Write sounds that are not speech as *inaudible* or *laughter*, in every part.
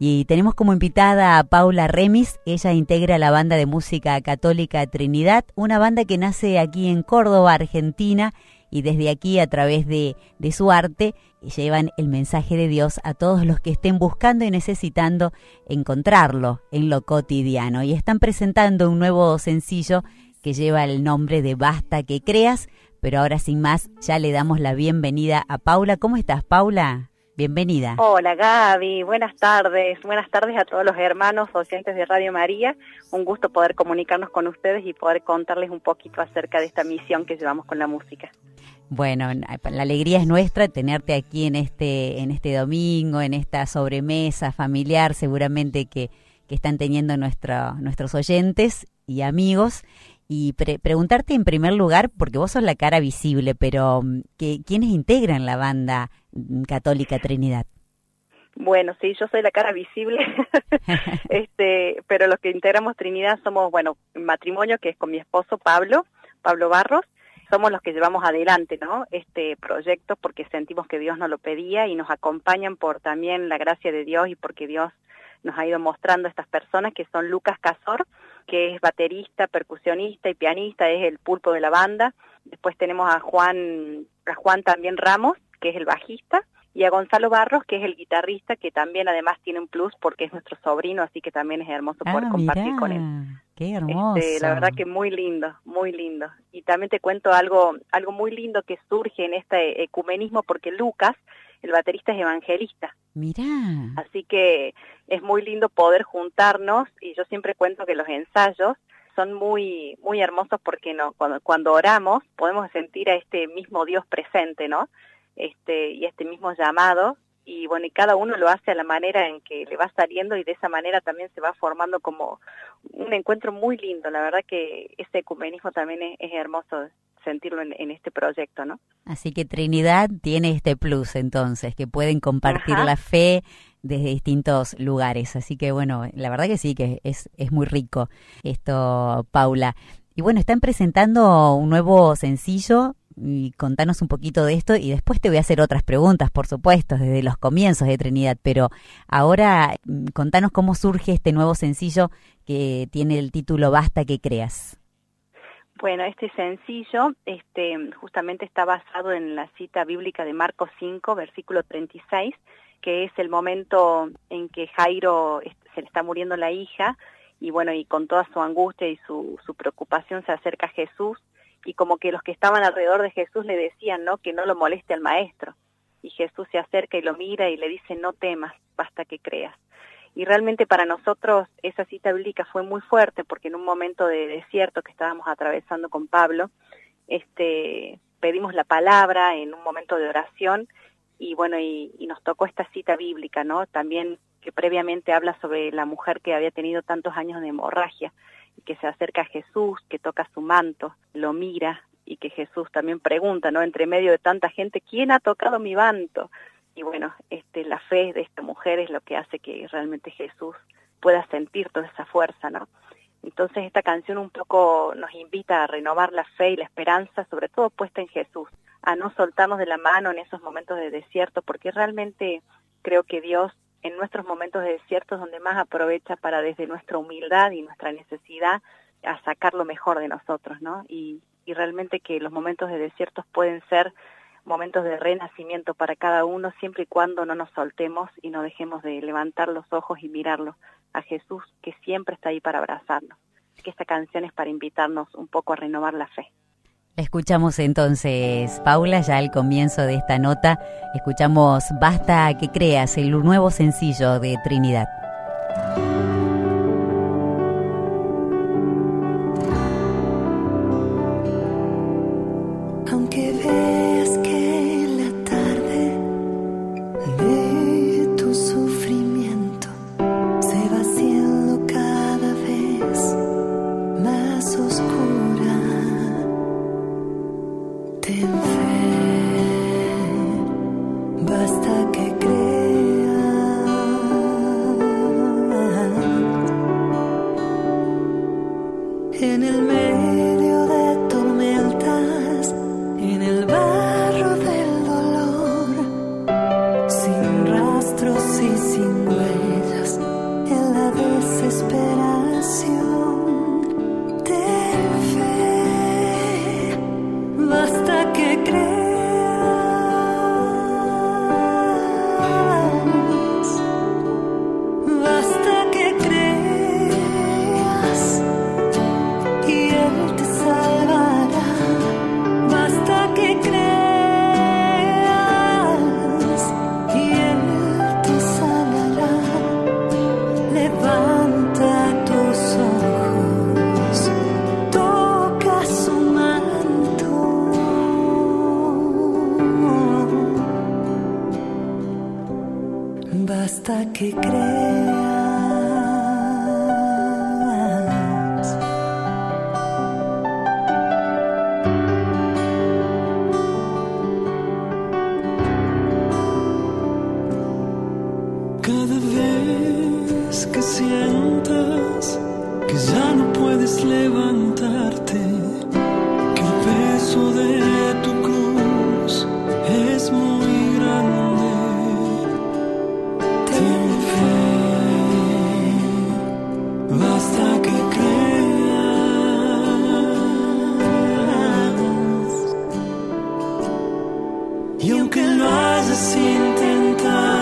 Y tenemos como invitada a Paula Remis, ella integra la banda de música católica Trinidad, una banda que nace aquí en Córdoba, Argentina, y desde aquí a través de, de su arte llevan el mensaje de Dios a todos los que estén buscando y necesitando encontrarlo en lo cotidiano. Y están presentando un nuevo sencillo que lleva el nombre de Basta que creas, pero ahora sin más ya le damos la bienvenida a Paula. ¿Cómo estás, Paula? Bienvenida. Hola Gaby, buenas tardes. Buenas tardes a todos los hermanos oyentes de Radio María. Un gusto poder comunicarnos con ustedes y poder contarles un poquito acerca de esta misión que llevamos con la música. Bueno, la alegría es nuestra tenerte aquí en este, en este domingo, en esta sobremesa familiar, seguramente que, que están teniendo nuestro, nuestros oyentes y amigos. Y preguntarte en primer lugar, porque vos sos la cara visible, pero que, ¿quiénes integran la banda Católica Trinidad? Bueno, sí, yo soy la cara visible, *laughs* este, pero los que integramos Trinidad somos, bueno, matrimonio que es con mi esposo Pablo, Pablo Barros, somos los que llevamos adelante, ¿no? Este proyecto porque sentimos que Dios nos lo pedía y nos acompañan por también la gracia de Dios y porque Dios nos ha ido mostrando a estas personas que son Lucas Casor, que es baterista, percusionista y pianista, es el pulpo de la banda. Después tenemos a Juan, a Juan también Ramos, que es el bajista, y a Gonzalo Barros, que es el guitarrista, que también además tiene un plus porque es nuestro sobrino, así que también es hermoso poder ah, compartir con él. Qué hermoso. Este, la verdad que muy lindo, muy lindo. Y también te cuento algo, algo muy lindo que surge en este ecumenismo porque Lucas, el baterista es evangelista. Mira. Así que es muy lindo poder juntarnos y yo siempre cuento que los ensayos son muy muy hermosos porque no cuando cuando oramos podemos sentir a este mismo Dios presente, ¿no? este, y este mismo llamado y bueno, y cada uno lo hace a la manera en que le va saliendo y de esa manera también se va formando como un encuentro muy lindo. La verdad que ese ecumenismo también es, hermoso sentirlo en, este proyecto, ¿no? Así que Trinidad tiene este plus entonces, que pueden compartir la fe desde distintos lugares. Así que bueno, la verdad que sí, que es, es muy rico esto, Paula. Y bueno, están presentando un nuevo sencillo y contanos un poquito de esto y después te voy a hacer otras preguntas, por supuesto, desde los comienzos de Trinidad, pero ahora mm, contanos cómo surge este nuevo sencillo que tiene el título Basta que creas. Bueno, este sencillo este, justamente está basado en la cita bíblica de Marcos 5, versículo 36, que es el momento en que Jairo se le está muriendo la hija y bueno, y con toda su angustia y su, su preocupación se acerca a Jesús y como que los que estaban alrededor de Jesús le decían, ¿no? Que no lo moleste al maestro. Y Jesús se acerca y lo mira y le dice, no temas, basta que creas. Y realmente para nosotros esa cita bíblica fue muy fuerte porque en un momento de desierto que estábamos atravesando con Pablo, este, pedimos la palabra en un momento de oración y bueno, y, y nos tocó esta cita bíblica, ¿no? También que previamente habla sobre la mujer que había tenido tantos años de hemorragia que se acerca a Jesús, que toca su manto, lo mira y que Jesús también pregunta, ¿no? Entre medio de tanta gente, ¿quién ha tocado mi manto? Y bueno, este, la fe de esta mujer es lo que hace que realmente Jesús pueda sentir toda esa fuerza, ¿no? Entonces esta canción un poco nos invita a renovar la fe y la esperanza, sobre todo puesta en Jesús, a no soltarnos de la mano en esos momentos de desierto, porque realmente creo que Dios en nuestros momentos de desiertos donde más aprovecha para desde nuestra humildad y nuestra necesidad a sacar lo mejor de nosotros, ¿no? Y, y realmente que los momentos de desiertos pueden ser momentos de renacimiento para cada uno siempre y cuando no nos soltemos y no dejemos de levantar los ojos y mirarlo a Jesús que siempre está ahí para abrazarnos. Así que esta canción es para invitarnos un poco a renovar la fe. Escuchamos entonces, Paula, ya al comienzo de esta nota, escuchamos Basta que creas, el nuevo sencillo de Trinidad. en el que crees. Y aunque lo hayas intentado,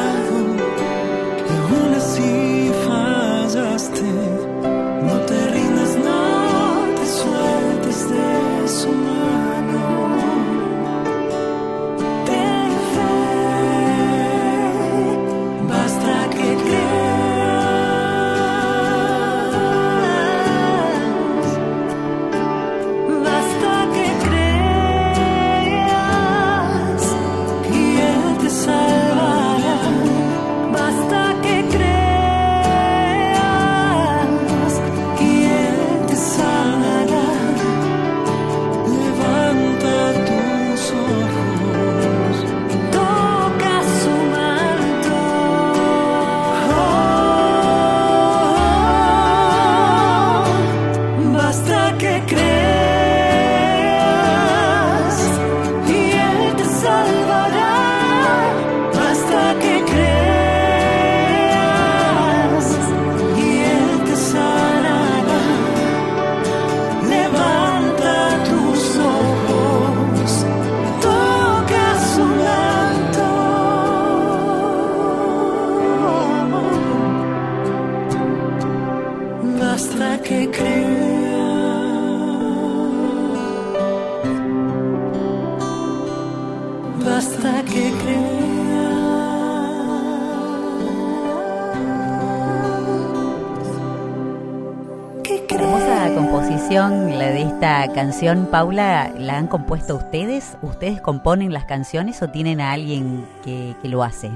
canción, Paula, la han compuesto ustedes? ¿Ustedes componen las canciones o tienen a alguien que, lo hace?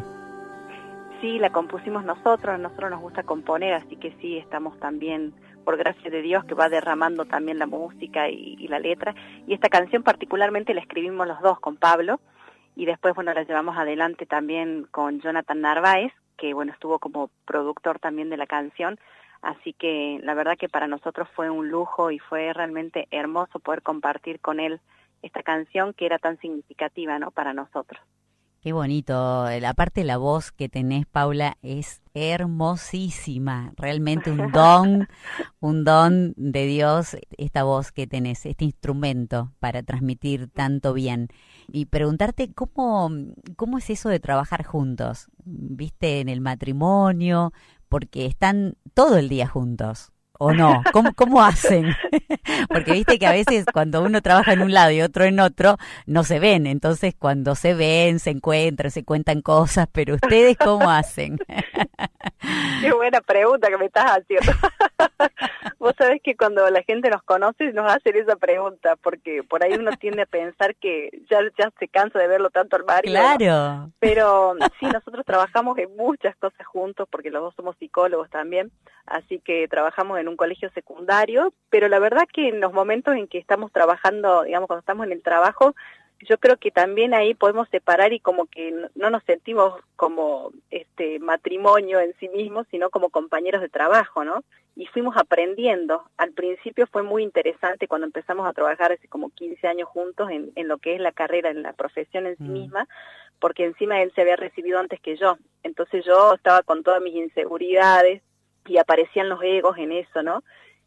Sí, la compusimos nosotros, a nosotros nos gusta componer, así que sí, estamos también, por gracia de Dios, que va derramando también la música y la letra. Y esta canción particularmente la escribimos los dos con Pablo y después, bueno, la llevamos adelante también con Jonathan Narváez, que, bueno, estuvo como productor también de la canción Así que la verdad que para nosotros fue un lujo y fue realmente hermoso poder compartir con él esta canción que era tan significativa, ¿no? Para nosotros. Qué bonito. La parte de la voz que tenés, Paula, es hermosísima. Realmente un don, *laughs* un don de Dios, esta voz que tenés, este instrumento para transmitir tanto bien. Y preguntarte cómo, cómo es eso de trabajar juntos. ¿Viste en el matrimonio? Porque están todo el día juntos. ¿O no? ¿Cómo, cómo *laughs* hacen? *laughs* Porque viste que a veces cuando uno trabaja en un lado y otro en otro, no se ven. Entonces cuando se ven, se encuentran, se cuentan cosas, pero ustedes cómo hacen? Qué buena pregunta que me estás haciendo. *laughs* Vos sabés que cuando la gente nos conoce nos hacen esa pregunta, porque por ahí uno tiende a pensar que ya, ya se cansa de verlo tanto al mar. Claro. Pero sí, nosotros trabajamos en muchas cosas juntos, porque los dos somos psicólogos también, así que trabajamos en un colegio secundario, pero la verdad que en los momentos en que estamos trabajando, digamos, cuando estamos en el trabajo, yo creo que también ahí podemos separar y como que no nos sentimos como este matrimonio en sí mismo, sino como compañeros de trabajo, ¿no? Y fuimos aprendiendo. Al principio fue muy interesante cuando empezamos a trabajar hace como 15 años juntos en, en lo que es la carrera, en la profesión en sí mm. misma, porque encima él se había recibido antes que yo. Entonces yo estaba con todas mis inseguridades y aparecían los egos en eso, ¿no?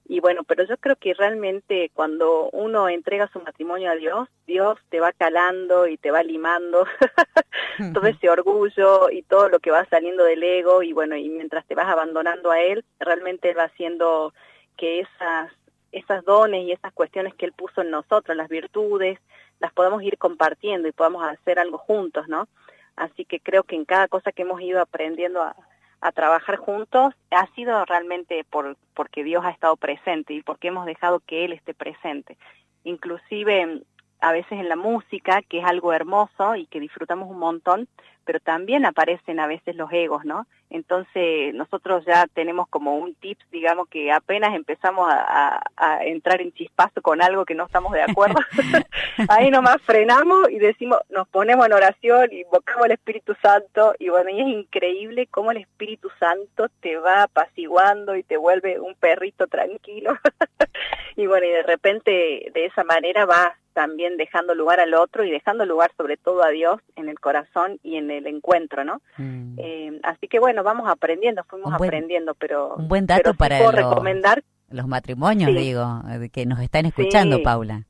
Y bueno, pero yo creo que realmente cuando uno entrega su matrimonio a Dios, Dios te va calando y te va limando *laughs* todo ese orgullo y todo lo que va saliendo del ego y bueno, y mientras te vas abandonando a Él, realmente Él va haciendo que esas, esas dones y esas cuestiones que Él puso en nosotros, las virtudes, las podamos ir compartiendo y podamos hacer algo juntos, ¿no? Así que creo que en cada cosa que hemos ido aprendiendo a, a trabajar juntos ha sido realmente por, porque Dios ha estado presente y porque hemos dejado que Él esté presente. Inclusive a veces en la música, que es algo hermoso y que disfrutamos un montón, pero también aparecen a veces los egos, ¿no? Entonces nosotros ya tenemos como un tips, digamos, que apenas empezamos a, entrar en chispazo con algo que no estamos de acuerdo, *laughs* ahí nomás frenamos y decimos, nos ponemos en oración, invocamos al Espíritu Santo y bueno, y es increíble cómo el Espíritu Santo te va apaciguando y te vuelve un perrito tranquilo. *laughs* y bueno, y de repente de esa manera vas también dejando lugar al otro y dejando lugar sobre todo a Dios en el corazón y en el encuentro, ¿no? Mm. Eh, así que bueno, vamos aprendiendo, fuimos aprendiendo, pero... Un buen dato para recomendar los matrimonios, digo, que nos están escuchando, Paula.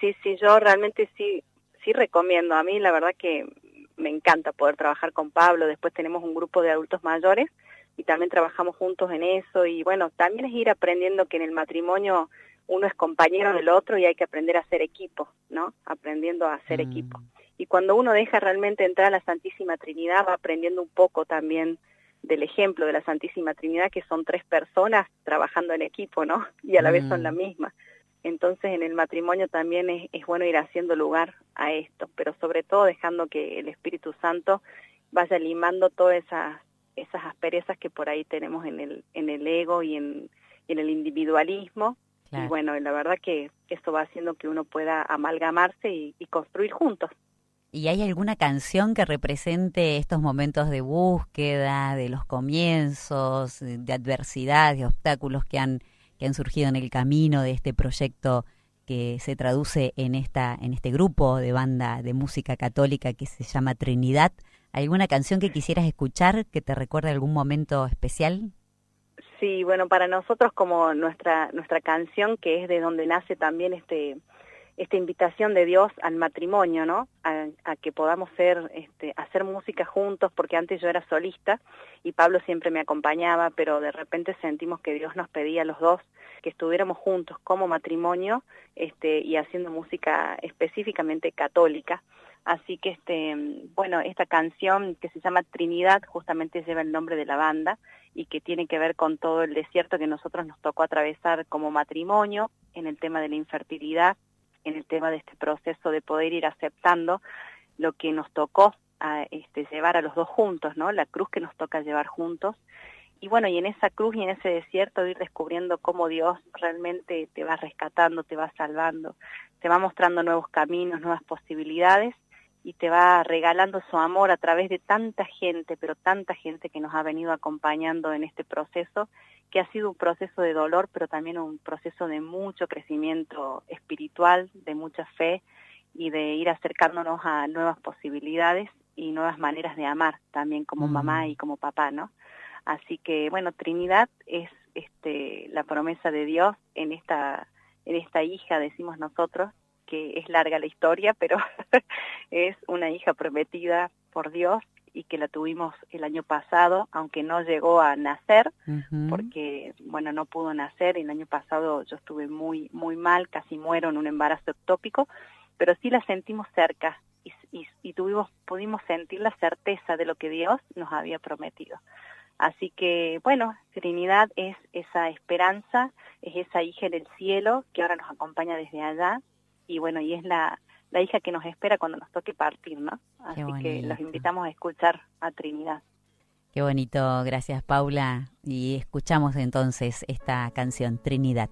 Sí, sí, yo realmente sí, sí recomiendo. A mí la verdad que me encanta poder trabajar con Pablo. Después tenemos un grupo de adultos mayores y también trabajamos juntos en eso. Y bueno, también es ir aprendiendo que en el matrimonio uno es compañero del otro y hay que aprender a ser equipo, ¿no? Aprendiendo a ser mm. equipo. Y cuando uno deja realmente entrar a la Santísima Trinidad, va aprendiendo un poco también del ejemplo de la Santísima Trinidad, que son tres personas trabajando en equipo, ¿no? Y a la vez son la mm. misma. Entonces en el matrimonio también es, es bueno ir haciendo lugar a esto, pero sobre todo dejando que el Espíritu Santo vaya limando todas esas, esas asperezas que por ahí tenemos en el, en el ego y en, y en el individualismo y bueno, la verdad que esto va haciendo que uno pueda amalgamarse y, construir juntos. ¿Y hay alguna canción que represente estos momentos de búsqueda, de los comienzos, de adversidad, de obstáculos que han, que han surgido en el camino de este proyecto que se traduce en, esta, en este grupo de banda de música católica que se llama Trinidad? ¿Alguna canción que quisieras escuchar que te recuerde algún momento especial? Sí, bueno, para nosotros como nuestra nuestra canción que es de donde nace también este esta invitación de Dios al matrimonio, ¿no? A, que podamos ser, este, hacer música juntos, porque antes yo era solista y Pablo siempre me acompañaba, pero de repente sentimos que Dios nos pedía a los dos que estuviéramos juntos como matrimonio, este, y haciendo música específicamente católica. Así que, este, bueno, esta canción que se llama Trinidad justamente lleva el nombre de la banda y que tiene que ver con todo el desierto que nosotros nos tocó atravesar como matrimonio en el tema de la infertilidad, en el tema de este proceso de poder ir aceptando lo que nos tocó a, este, llevar a los dos juntos, ¿no? La cruz que nos toca llevar juntos. Y bueno, y en esa cruz y en ese desierto ir descubriendo cómo Dios realmente te va rescatando, te va salvando, te va mostrando nuevos caminos, nuevas posibilidades y te va regalando su amor a través de tanta gente, pero tanta gente que nos ha venido acompañando en este proceso, que ha sido un proceso de dolor, pero también un proceso de mucho crecimiento espiritual, de mucha fe y de ir acercándonos a nuevas posibilidades y nuevas maneras de amar, también como mamá y como papá, ¿no? Así que, bueno, Trinidad es este, la promesa de Dios en esta, en esta hija, decimos nosotros, que es larga la historia, pero *laughs* es una hija prometida por Dios y que la tuvimos el año pasado, aunque no llegó a nacer, porque, bueno, no pudo nacer. El año pasado yo estuve muy, muy mal, casi muero en un embarazo ectópico, pero sí la sentimos cerca y, y tuvimos, pudimos sentir la certeza de lo que Dios nos había prometido. Así que, bueno, Trinidad es esa esperanza, es esa hija en el cielo que ahora nos acompaña desde allá y bueno, y es la, la hija que nos espera cuando nos toque partir, ¿no? Así que los invitamos a escuchar a Trinidad. Qué bonito, gracias Paula. Y escuchamos entonces esta canción, Trinidad.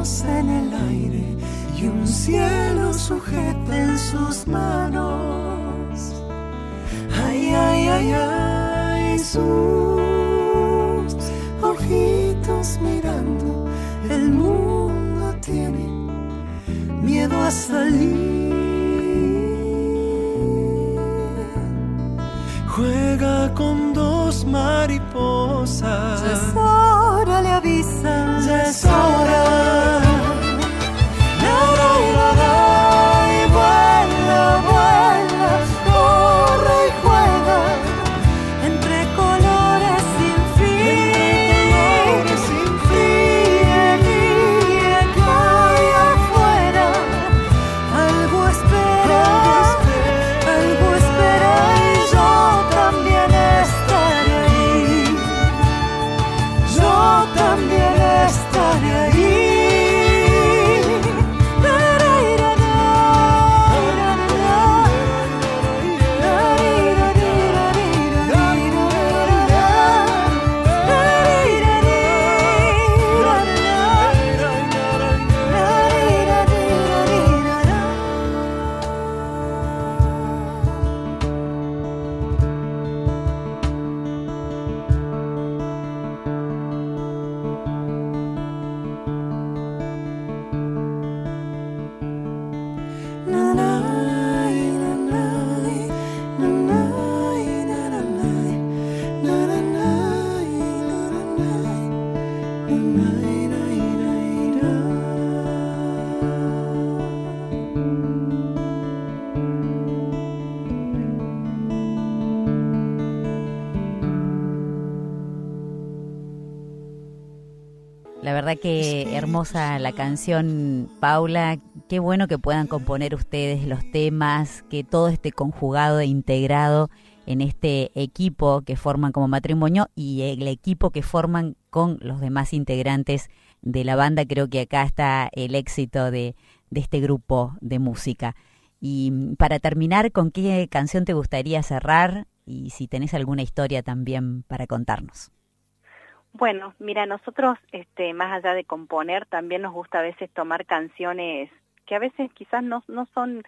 En el aire y un cielo sujeta en sus manos. Ay, ay, ay, ay, sus ojitos mirando, el mundo tiene miedo a salir. Juega con dos mariposas. Ya es hora, le avisa. Ya es hora. Que hermosa la canción, Paula. Qué bueno que puedan componer ustedes los temas, que todo esté conjugado e integrado en este equipo que forman como matrimonio y el equipo que forman con los demás integrantes de la banda. Creo que acá está el éxito de, de este grupo de música. Y para terminar, ¿con qué canción te gustaría cerrar? Y si tenés alguna historia también para contarnos. Bueno, mira, nosotros, este, más allá de componer, también nos gusta a veces tomar canciones que a veces quizás no, no son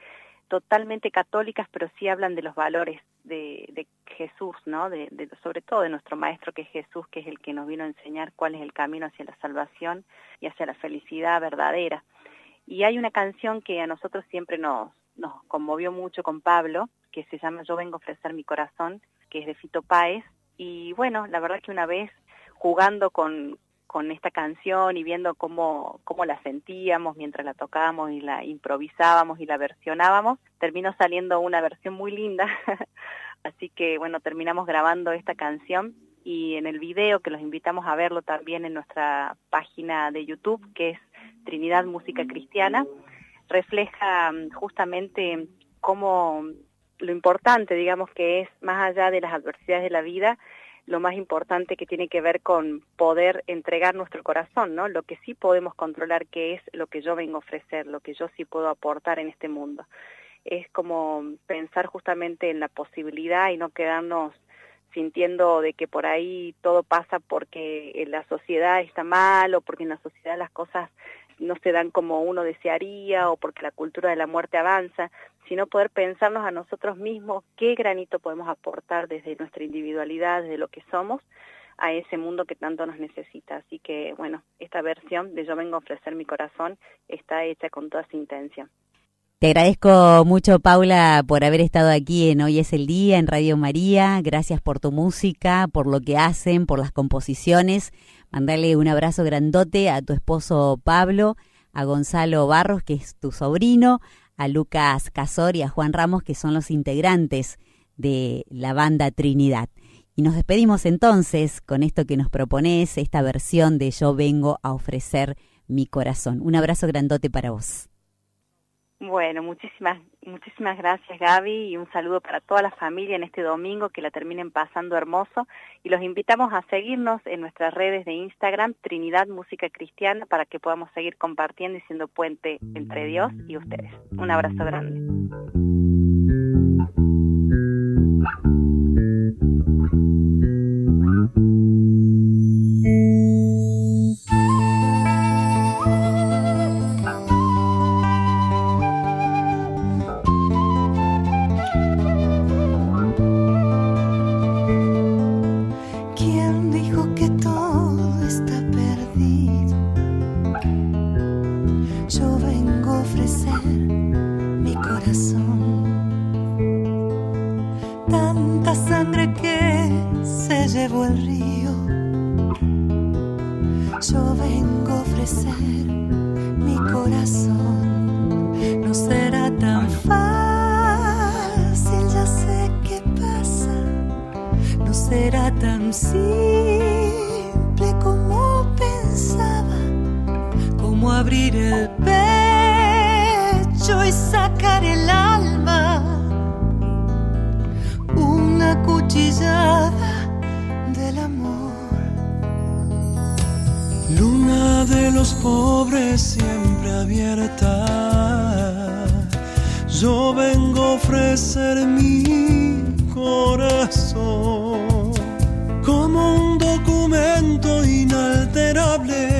totalmente católicas, pero sí hablan de los valores de, de Jesús, ¿no? De, de, sobre todo de nuestro Maestro que es Jesús, que es el que nos vino a enseñar cuál es el camino hacia la salvación y hacia la felicidad verdadera. Y hay una canción que a nosotros siempre nos, nos conmovió mucho con Pablo, que se llama Yo vengo a ofrecer mi corazón, que es de Fito Páez. Y bueno, la verdad que una vez jugando con, con esta canción y viendo cómo, cómo la sentíamos mientras la tocábamos y la improvisábamos y la versionábamos, terminó saliendo una versión muy linda. *laughs* Así que bueno, terminamos grabando esta canción y en el video que los invitamos a verlo también en nuestra página de YouTube, que es Trinidad Música Cristiana, refleja mm, justamente cómo lo importante, digamos, que es más allá de las adversidades de la vida, lo más importante que tiene que ver con poder entregar nuestro corazón, ¿no? Lo que sí podemos controlar, que es lo que yo vengo a ofrecer, lo que yo sí puedo aportar en este mundo. Es como pensar justamente en la posibilidad y no quedarnos sintiendo de que por ahí todo pasa porque la sociedad está mal o porque en la sociedad las cosas no se dan como uno desearía o porque la cultura de la muerte avanza, sino poder pensarnos a nosotros mismos qué granito podemos aportar desde nuestra individualidad, desde lo que somos, a ese mundo que tanto nos necesita. Así que, bueno, esta versión de Yo vengo a ofrecer mi corazón está hecha con toda esa intención. Te agradezco mucho, Paula, por haber estado aquí en Hoy es el Día, en Radio María. Gracias por tu música, por lo que hacen, por las composiciones. Mandale un abrazo grandote a tu esposo Pablo, a Gonzalo Barros, que es tu sobrino, a Lucas Casor y a Juan Ramos, que son los integrantes de la banda Trinidad. Y nos despedimos entonces con esto que nos propones, esta versión de Yo vengo a ofrecer mi corazón. Un abrazo grandote para vos. Bueno, muchísimas, muchísimas gracias Gaby y un saludo para toda la familia en este domingo, que la terminen pasando hermoso y los invitamos a seguirnos en nuestras redes de Instagram, Trinidad Música Cristiana, para que podamos seguir compartiendo y siendo puente entre Dios y ustedes. Un abrazo grande. Será tan simple como pensaba. Como abrir el pecho y sacar el alma una cuchillada del amor. Luna de los pobres siempre abierta. Yo vengo a ofrecer mi corazón como un documento inalterable